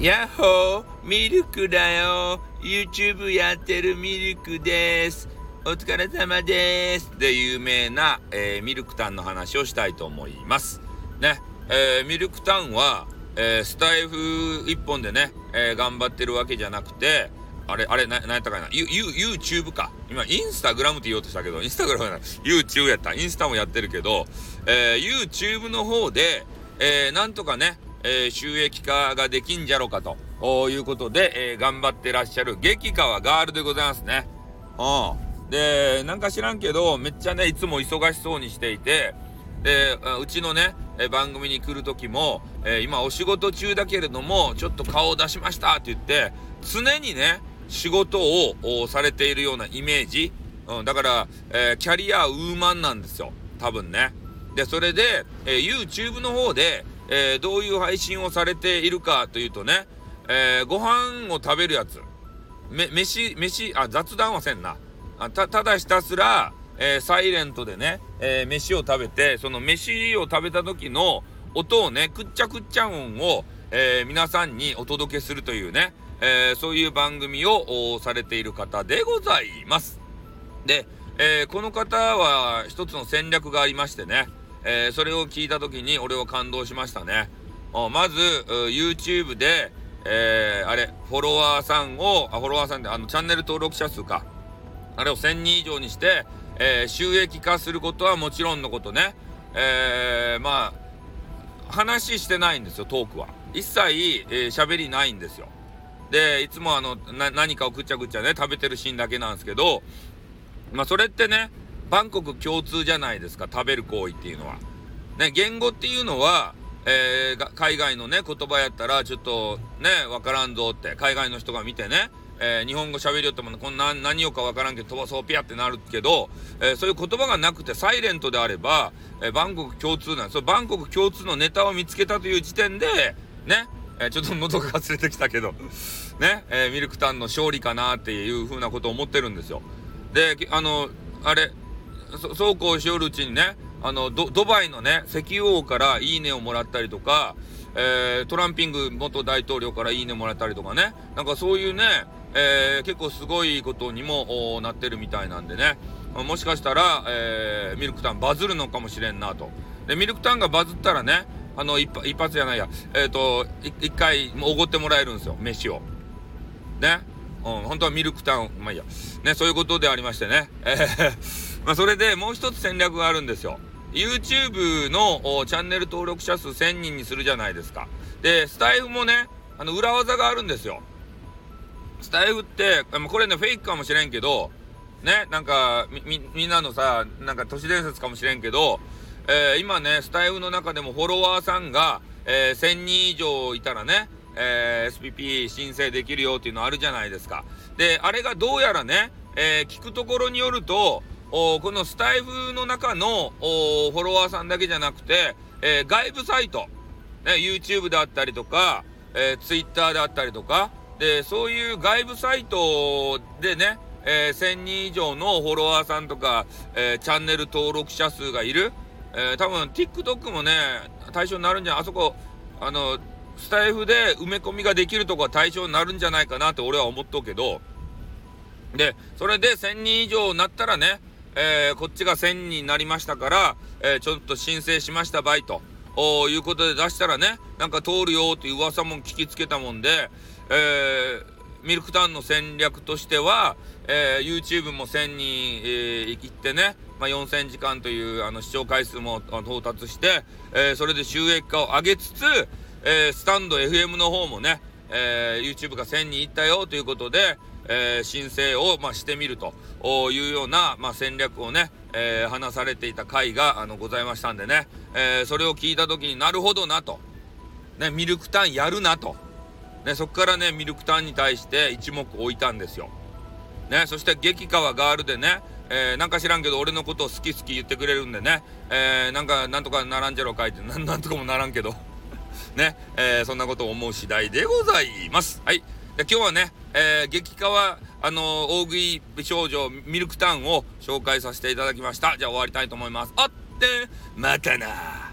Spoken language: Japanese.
やっほーミルクだよ !YouTube やってるミルクです。お疲れ様です。で、有名な、えー、ミルクタンの話をしたいと思います。ね、えー、ミルクタンは、えー、スタイフ一本でね、え頑張ってるわけじゃなくて、あれ、あれ、な、なんやったかな ?You、YouTube か。今、インスタグラムって言おうとしたけど、インスタグラムじゃない。YouTube やった。インスタもやってるけど、え YouTube の方で、えなんとかね、えー、収益化ができんじゃろかということで、えー、頑張ってらっしゃる激川ガールでございますね。うん。で、なんか知らんけど、めっちゃね、いつも忙しそうにしていて、で、うちのね、え番組に来る時も、え、今お仕事中だけれども、ちょっと顔を出しましたって言って、常にね、仕事をされているようなイメージ。うん、だから、えー、キャリアウーマンなんですよ。多分ね。で、それで、えー、YouTube の方で、えー、どういう配信をされているかというとね、えー、ご飯を食べるやつ。め、飯、飯、あ、雑談はせんな。あた、ただひたすら、えー、サイレントでね、えー、飯を食べて、その飯を食べた時の音をね、くっちゃくっちゃ音を、えー、皆さんにお届けするというね、えそういう番組をされている方でございます。で、えこの方は一つの戦略がありましてね、えー、それを聞いた時に俺は感動しましたね。まず、YouTube で、えー、あれ、フォロワーさんを、あ、フォロワーさんで、あの、チャンネル登録者数か。あれを1000人以上にして、えー、収益化することはもちろんのことね。えー、まあ、話してないんですよ、トークは。一切、えー、喋りないんですよ。で、いつもあの、何かをぐちゃぐちゃね、食べてるシーンだけなんですけど、まあ、それってね、バンコク共通じゃないですか、食べる行為っていうのは。ね、言語っていうのは、えー、海外のね、言葉やったら、ちょっとね、わからんぞって、海外の人が見てね、えー、日本語喋りよっても、こんな何をかわからんけど、飛ばそうピャってなるけど、えー、そういう言葉がなくてサイレントであれば、えー、バンコク共通なんです。バンコク共通のネタを見つけたという時点で、ね、え、ちょっと喉が忘れてきたけど、ね、え、ミルクタンの勝利かなっていうふうなことを思ってるんですよ。で、あの、あれ、そうこうしよるうちにね、あの、ド、ドバイのね、石油王からいいねをもらったりとか、えー、トランピング元大統領からいいねもらったりとかね、なんかそういうね、えー、結構すごいことにもなってるみたいなんでね、もしかしたら、えー、ミルクタンバズるのかもしれんなと。で、ミルクタンがバズったらね、あの、一一発じゃないや、えっ、ー、と、一回、おごってもらえるんですよ、飯を。ね。うん、本当はミルクタン、まあいいや。ね、そういうことでありましてね。えーまあ、それでもう一つ戦略があるんですよ。YouTube のチャンネル登録者数1000人にするじゃないですか。で、スタイフもね、あの、裏技があるんですよ。スタイフって、これね、フェイクかもしれんけど、ね、なんか、み、みんなのさ、なんか都市伝説かもしれんけど、えー、今ね、スタイフの中でもフォロワーさんが、えー、1000人以上いたらね、えー、SPP 申請できるよっていうのあるじゃないですか。で、あれがどうやらね、えー、聞くところによると、おこのスタイフの中のフォロワーさんだけじゃなくて、えー、外部サイト、ね、YouTube であったりとか、えー、Twitter であったりとか、で、そういう外部サイトでね、えー、1000人以上のフォロワーさんとか、えー、チャンネル登録者数がいる。えー、多分 TikTok もね、対象になるんじゃ、あそこ、あの、スタイフで埋め込みができるとこは対象になるんじゃないかなって俺は思っとうけど、で、それで1000人以上になったらね、えー、こっちが1000人になりましたから、えー、ちょっと申請しました場合と、いうことで出したらね、なんか通るよっていう噂も聞きつけたもんで、えー、ミルクタウンの戦略としては、えー、YouTube も1000人、えー、行ってね、まあ、4000時間というあの視聴回数も到達して、えー、それで収益化を上げつつ、えー、スタンド FM の方もね、えー、YouTube が1000人行ったよということで、えー、申請を、まあ、してみるというような、まあ、戦略をね、えー、話されていた回があのございましたんでね、えー、それを聞いた時になるほどなと、ね、ミルクタンやるなと、ね、そこからねミルクタンに対して一目置いたんですよ。ね、そして激川ガールでね、えー、なんか知らんけど俺のことを好き好き言ってくれるんでね、えー、なんかなんとかならんじゃろかいって なんとかもならんけどね、えー、そんなことを思う次第でございます。はい。今日はね、えー、激化あのー、大食い美少女ミルクタウンを紹介させていただきました。じゃあ終わりたいと思います。あって、またな。